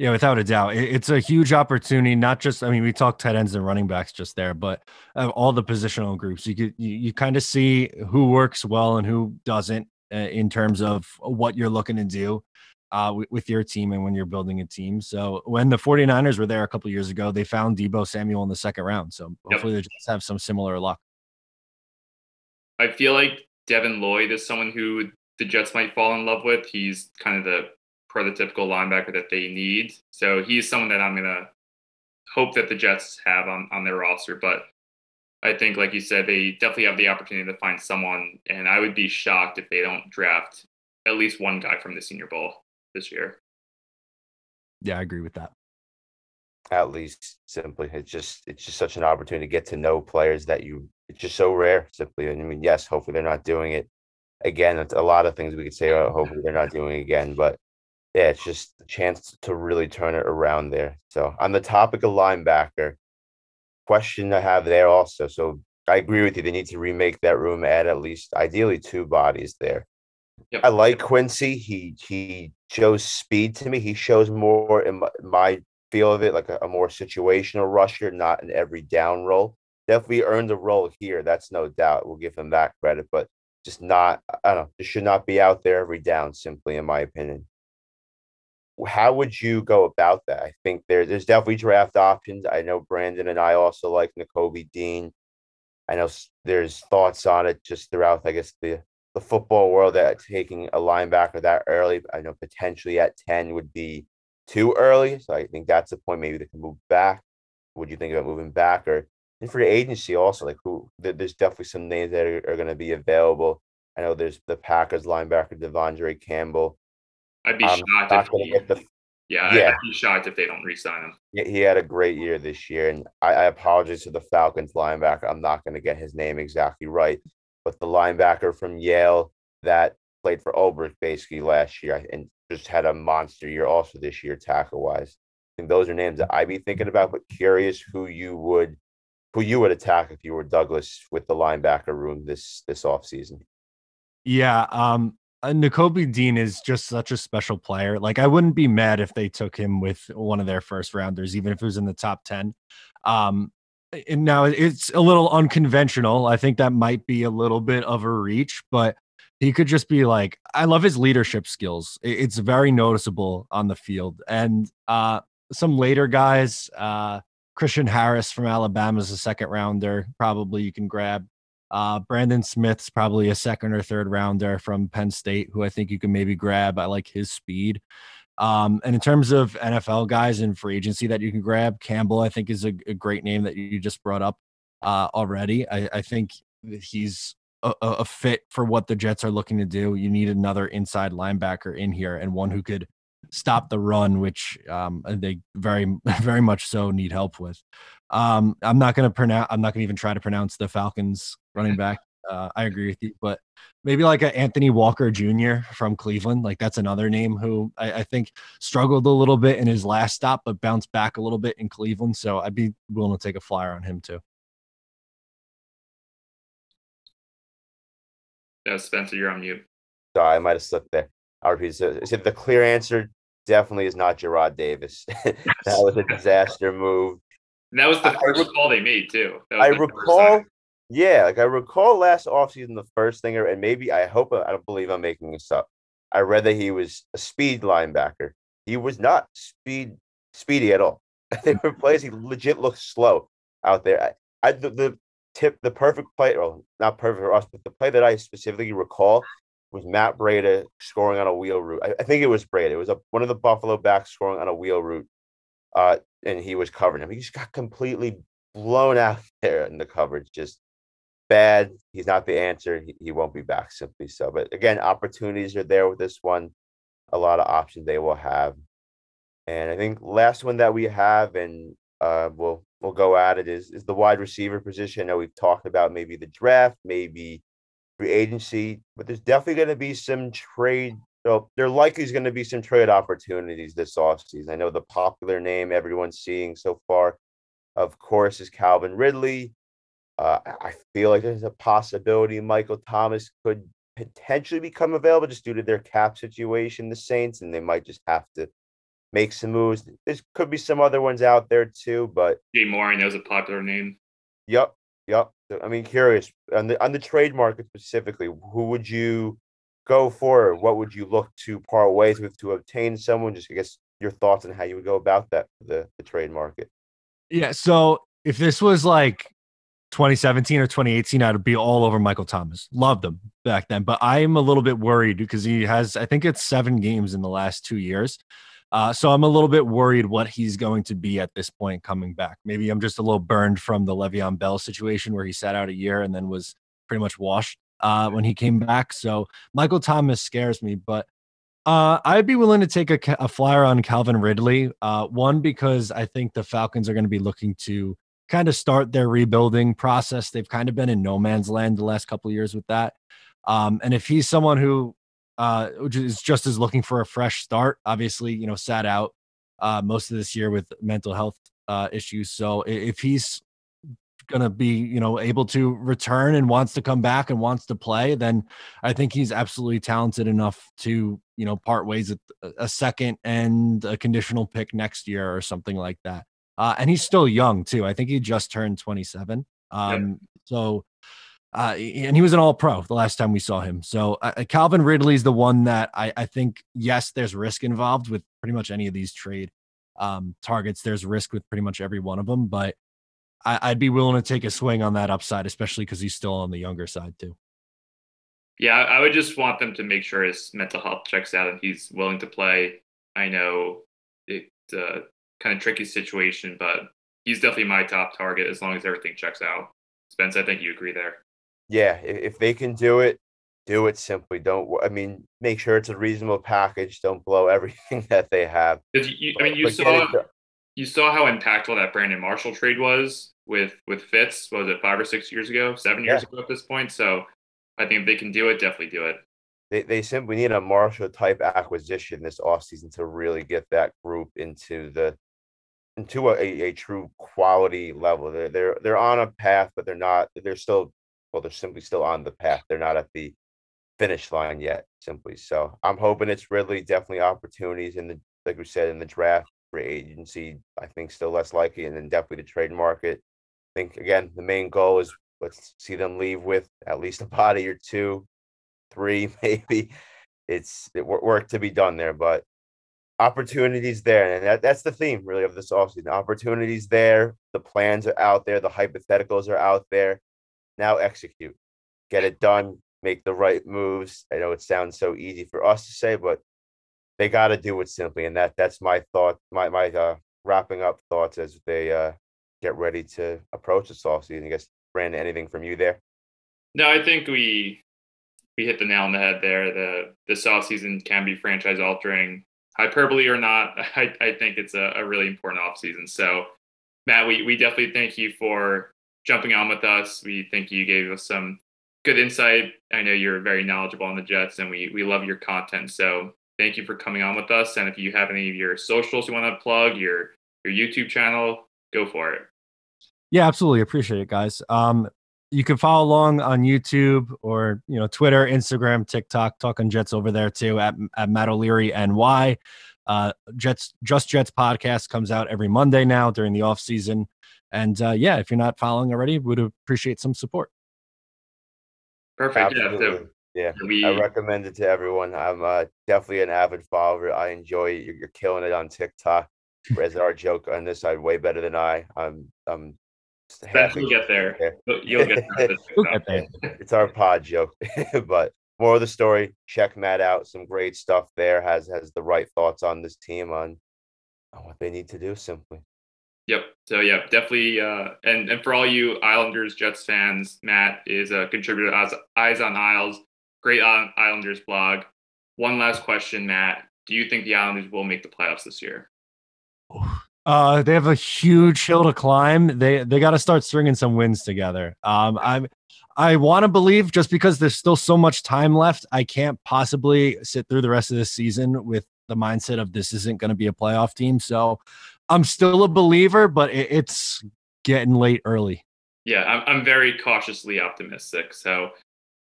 Yeah, without a doubt, it's a huge opportunity. Not just, I mean, we talked tight ends and running backs just there, but all the positional groups. You could you, you kind of see who works well and who doesn't uh, in terms of what you're looking to do uh, with, with your team and when you're building a team. So when the 49ers were there a couple years ago, they found Deebo Samuel in the second round. So hopefully they just have some similar luck. I feel like Devin Lloyd is someone who the Jets might fall in love with. He's kind of the prototypical linebacker that they need. So he's someone that I'm gonna hope that the Jets have on, on their roster. But I think, like you said, they definitely have the opportunity to find someone, and I would be shocked if they don't draft at least one guy from the Senior Bowl this year. Yeah, I agree with that. At least simply, it's just it's just such an opportunity to get to know players that you. It's just so rare. Simply, and I mean, yes, hopefully they're not doing it again. It's a lot of things we could say. Oh, hopefully they're not doing it again, but yeah, it's just a chance to really turn it around there. So on the topic of linebacker, question I have there also. So I agree with you. They need to remake that room, add at least ideally two bodies there. Yep. I like Quincy. He he shows speed to me. He shows more in my, my feel of it, like a, a more situational rusher, not an every down role. Definitely earned a role here. That's no doubt. We'll give him that credit, but just not. I don't know. Just should not be out there every down. Simply, in my opinion. How would you go about that? I think there, there's definitely draft options. I know Brandon and I also like Nakobe Dean. I know there's thoughts on it just throughout, I guess, the the football world that taking a linebacker that early, I know potentially at 10 would be too early. So I think that's the point. Maybe they can move back. Would you think about moving back or in free agency also? Like who there's definitely some names that are, are going to be available. I know there's the Packers linebacker De'Vondre Campbell. I'd be I'm shocked if he, the yeah, Yeah. I'd be shocked if they don't re-sign him. Yeah, he had a great year this year, and I, I apologize to the Falcons linebacker. I'm not going to get his name exactly right, but the linebacker from Yale that played for Ulbrich basically last year and just had a monster year also this year tackle wise. I think those are names that I'd be thinking about, but curious who you would who you would attack if you were Douglas with the linebacker room this this offseason. Yeah, um uh, Nakobe Dean is just such a special player. Like I wouldn't be mad if they took him with one of their first rounders, even if it was in the top 10. Um and now it's a little unconventional. I think that might be a little bit of a reach, but he could just be like, I love his leadership skills. It's very noticeable on the field. And uh, some later guys, uh, Christian Harris from Alabama is a second rounder. Probably you can grab. Uh, Brandon Smith's probably a second or third rounder from Penn State, who I think you can maybe grab. I like his speed. Um, and in terms of NFL guys and free agency that you can grab, Campbell, I think, is a, a great name that you just brought up uh, already. I, I think he's a, a, fit for what the Jets are looking to do. You need another inside linebacker in here and one who could stop the run, which um, they very, very much so need help with. Um, I'm not going to pronounce. I'm not going to even try to pronounce the Falcons running back. Uh, I agree with you, but maybe like a Anthony Walker Jr. from Cleveland. Like that's another name who I, I, think struggled a little bit in his last stop, but bounced back a little bit in Cleveland. So I'd be willing to take a flyer on him too. Yeah, Spencer, you're on mute. Sorry, I might have slipped there. I'll repeat. So, the clear answer definitely is not Jarrad Davis. that was a disaster move. And that was the first I, call they made too. I recall yeah, like I recall last offseason, the first thing, and maybe I hope I don't believe I'm making this up. I read that he was a speed linebacker. He was not speed speedy at all. they were plays he legit looked slow out there. I, I the, the, tip, the perfect play, well, not perfect for us, but the play that I specifically recall was Matt Breida scoring on a wheel route. I, I think it was Breida. It was a, one of the Buffalo backs scoring on a wheel route, uh, and he was covering him. He just got completely blown out there in the coverage. Just bad. He's not the answer. He, he won't be back simply so. But again, opportunities are there with this one. A lot of options they will have. And I think last one that we have, and uh, we'll we'll go at it is is the wide receiver position. I know we've talked about maybe the draft, maybe free agency, but there's definitely going to be some trade. So there likely is going to be some trade opportunities this offseason. I know the popular name everyone's seeing so far, of course, is Calvin Ridley. Uh, I feel like there's a possibility Michael Thomas could potentially become available just due to their cap situation, the Saints, and they might just have to make some moves. There could be some other ones out there too, but Jay Moore, I know is a popular name. Yep, yep. I mean, curious on the on the trade market specifically, who would you go for? What would you look to part ways with to obtain someone? Just I guess your thoughts on how you would go about that for the, the trade market. Yeah. So if this was like 2017 or 2018, I'd be all over Michael Thomas. Loved him back then, but I'm a little bit worried because he has, I think it's seven games in the last two years. Uh, so I'm a little bit worried what he's going to be at this point coming back. Maybe I'm just a little burned from the Le'Veon Bell situation where he sat out a year and then was pretty much washed uh, when he came back. So Michael Thomas scares me, but uh, I'd be willing to take a, a flyer on Calvin Ridley. Uh, one because I think the Falcons are going to be looking to kind of start their rebuilding process. They've kind of been in no man's land the last couple of years with that. Um, and if he's someone who uh, which is just as looking for a fresh start, obviously, you know, sat out uh, most of this year with mental health uh, issues. So if he's going to be, you know, able to return and wants to come back and wants to play, then I think he's absolutely talented enough to, you know, part ways with a second and a conditional pick next year or something like that. Uh, and he's still young too. I think he just turned 27. Um, yeah. So, uh, and he was an all pro the last time we saw him. So uh, uh Calvin Ridley's the one that I, I think, yes, there's risk involved with pretty much any of these trade um, targets. There's risk with pretty much every one of them, but I, would be willing to take a swing on that upside, especially because he's still on the younger side too. Yeah, I would just want them to make sure his mental health checks out and he's willing to play. I know it's uh, kind of tricky situation, but he's definitely my top target as long as everything checks out. Spence, I think you agree there. Yeah, if they can do it, do it simply. Don't. I mean, make sure it's a reasonable package. Don't blow everything that they have. You, I mean, you saw you saw how impactful that Brandon Marshall trade was with with Fitz. was it five or six years ago, seven years yeah. ago at this point? So I think if they can do it, definitely do it. they, they simply need a Marshall type acquisition this offseason to really get that group into the into a, a, true quality level. They're they're they're on a path, but they're not. They're still well. They're simply still on the path. They're not at the finish line yet. Simply so. I'm hoping it's Ridley. Definitely opportunities in the like we said in the draft, free agency. I think still less likely, and then definitely the trade market. I think again the main goal is let's see them leave with at least a body or two, three maybe. It's it, work to be done there, but opportunities there. And that, that's the theme really of this offseason. Opportunities there. The plans are out there. The hypotheticals are out there. Now execute. Get it done. Make the right moves. I know it sounds so easy for us to say, but they got to do it simply. And that that's my thought, my my uh, wrapping up thoughts as they uh, get ready to approach this offseason. I guess, Brandon, anything from you there? No, I think we we hit the nail on the head there. The this offseason can be franchise altering hyperbole or not, I, I think it's a, a really important offseason. So, Matt, we, we definitely thank you for jumping on with us. We think you gave us some good insight. I know you're very knowledgeable on the Jets, and we, we love your content. So, thank you for coming on with us. And if you have any of your socials you want to plug, your your YouTube channel, go for it. Yeah, absolutely. Appreciate it, guys. Um, you can follow along on YouTube or you know Twitter, Instagram, TikTok, talking Jets over there too at at Matt O'Leary NY. Uh, Jets Just Jets podcast comes out every Monday now during the off season, and uh, yeah, if you're not following already, would appreciate some support. Perfect. Absolutely. Yeah, so yeah. We... I recommend it to everyone. I'm uh, definitely an avid follower. I enjoy it. You're, you're killing it on TikTok. Whereas our joke on this side way better than I. I'm I'm You'll get there. You'll get there. it's our pod joke, but more of the story. Check Matt out. Some great stuff there. Has has the right thoughts on this team on, on what they need to do. Simply. Yep. So yeah, definitely. Uh, and and for all you Islanders Jets fans, Matt is a contributor to Eyes on Isles. Great Islanders blog. One last question, Matt. Do you think the Islanders will make the playoffs this year? Uh, they have a huge hill to climb. They they got to start stringing some wins together. Um, I'm I want to believe just because there's still so much time left, I can't possibly sit through the rest of this season with the mindset of this isn't going to be a playoff team. So I'm still a believer, but it, it's getting late early. Yeah, I'm I'm very cautiously optimistic. So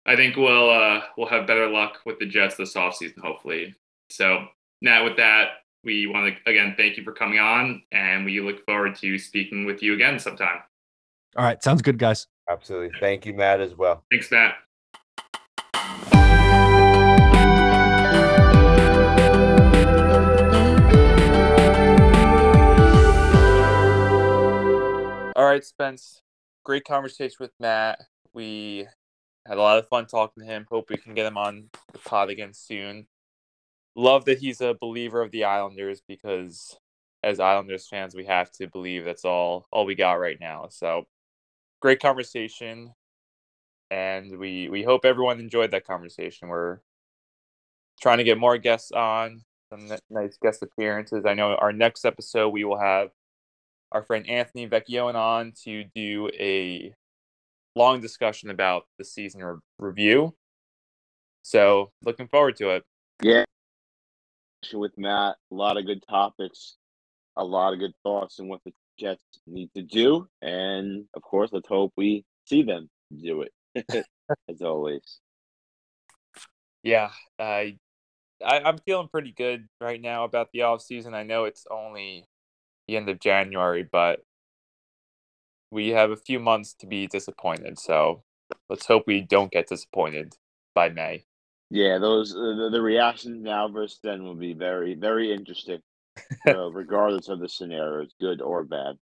I think we'll uh, we'll have better luck with the Jets this offseason, hopefully. So now with that, we want to again thank you for coming on, and we look forward to speaking with you again sometime. All right, sounds good, guys. Absolutely. Thank you, Matt, as well. Thanks, Matt. Right, Spence. Great conversation with Matt. We had a lot of fun talking to him. Hope we can get him on the pod again soon love that he's a believer of the Islanders because as Islanders fans, we have to believe that's all all we got right now. So great conversation, and we we hope everyone enjoyed that conversation. We're trying to get more guests on, some nice guest appearances. I know our next episode we will have our friend Anthony Vecchione on to do a long discussion about the season re- review. So looking forward to it. Yeah, with Matt. A lot of good topics, a lot of good thoughts on what the Jets need to do, and of course, let's hope we see them do it. as always. Yeah, I, I I'm feeling pretty good right now about the off season. I know it's only the end of January, but we have a few months to be disappointed. So let's hope we don't get disappointed by May. Yeah, those uh, the, the reaction now versus then will be very very interesting, uh, regardless of the scenario, good or bad.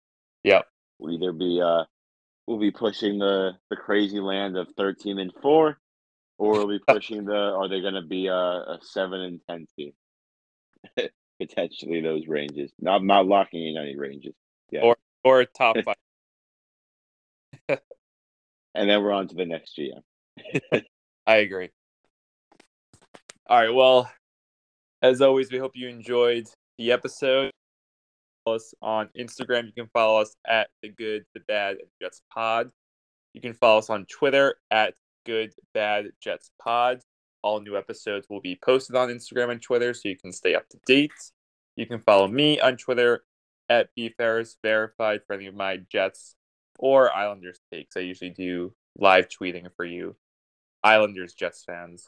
Yeah, We'll either be uh, we'll be pushing the the crazy land of thirteen and four, or we'll be pushing the are they going to be a, a seven and ten team? Potentially those ranges. Not not locking in any ranges. Yeah. Or or top five. and then we're on to the next GM. I agree. All right. Well, as always, we hope you enjoyed the episode. Follow us on Instagram. You can follow us at the Good, the Bad, and Jets Pod. You can follow us on Twitter at Good Bad Jets Pod. All new episodes will be posted on Instagram and Twitter, so you can stay up to date. You can follow me on Twitter at bferris verified for any of my Jets or Islanders takes. I usually do live tweeting for you, Islanders Jets fans.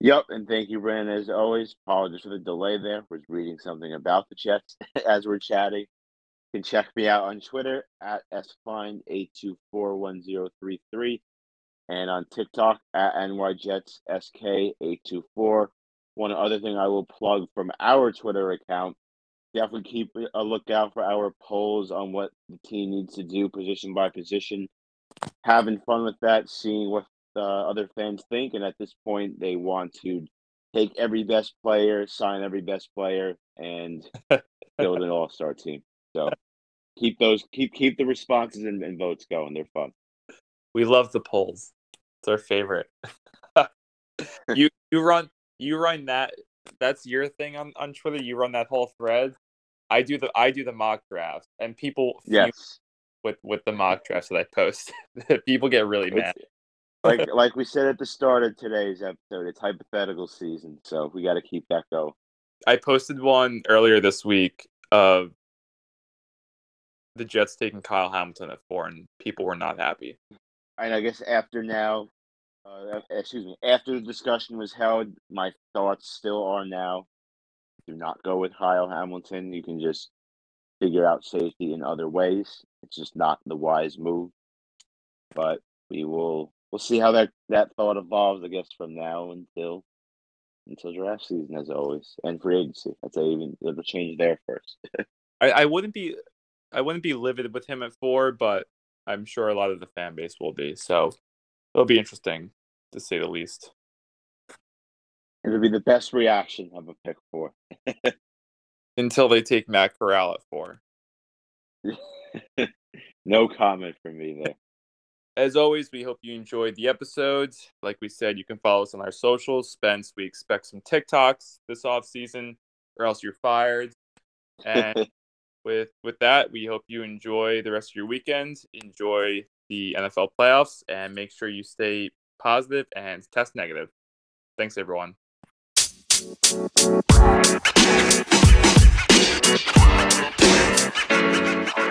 Yep, and thank you, Brandon. As always, apologies for the delay there. Was reading something about the Jets as we're chatting. You can check me out on Twitter at sfine8241033 and on TikTok at nyjetssk824. One other thing I will plug from our Twitter account, definitely keep a lookout for our polls on what the team needs to do position by position. Having fun with that, seeing what uh, other fans think, and at this point, they want to take every best player, sign every best player, and build an all-star team. So keep those keep keep the responses and, and votes going. They're fun. We love the polls. It's our favorite. you you run you run that that's your thing on, on Twitter. You run that whole thread. I do the I do the mock drafts, and people yes with with the mock drafts that I post. people get really mad. It's, like like we said at the start of today's episode, it's hypothetical season, so we got to keep that going. I posted one earlier this week of the Jets taking Kyle Hamilton at four, and people were not happy. And I guess after now, uh, excuse me, after the discussion was held, my thoughts still are now: do not go with Kyle Hamilton. You can just figure out safety in other ways. It's just not the wise move. But we will we'll see how that that thought evolves. I guess from now until until draft season, as always, and free agency. I'd say even it'll change there first. I, I wouldn't be I wouldn't be livid with him at four, but I'm sure a lot of the fan base will be. So it'll be interesting to say the least. It'll be the best reaction of a pick four. Until they take Matt Corral at four. no comment from me there. As always, we hope you enjoyed the episodes. Like we said, you can follow us on our socials. Spence, we expect some TikToks this off season, or else you're fired. And with with that, we hope you enjoy the rest of your weekend, enjoy the NFL playoffs, and make sure you stay positive and test negative. Thanks, everyone. You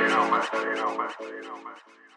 know, man. You know, man. You know, man.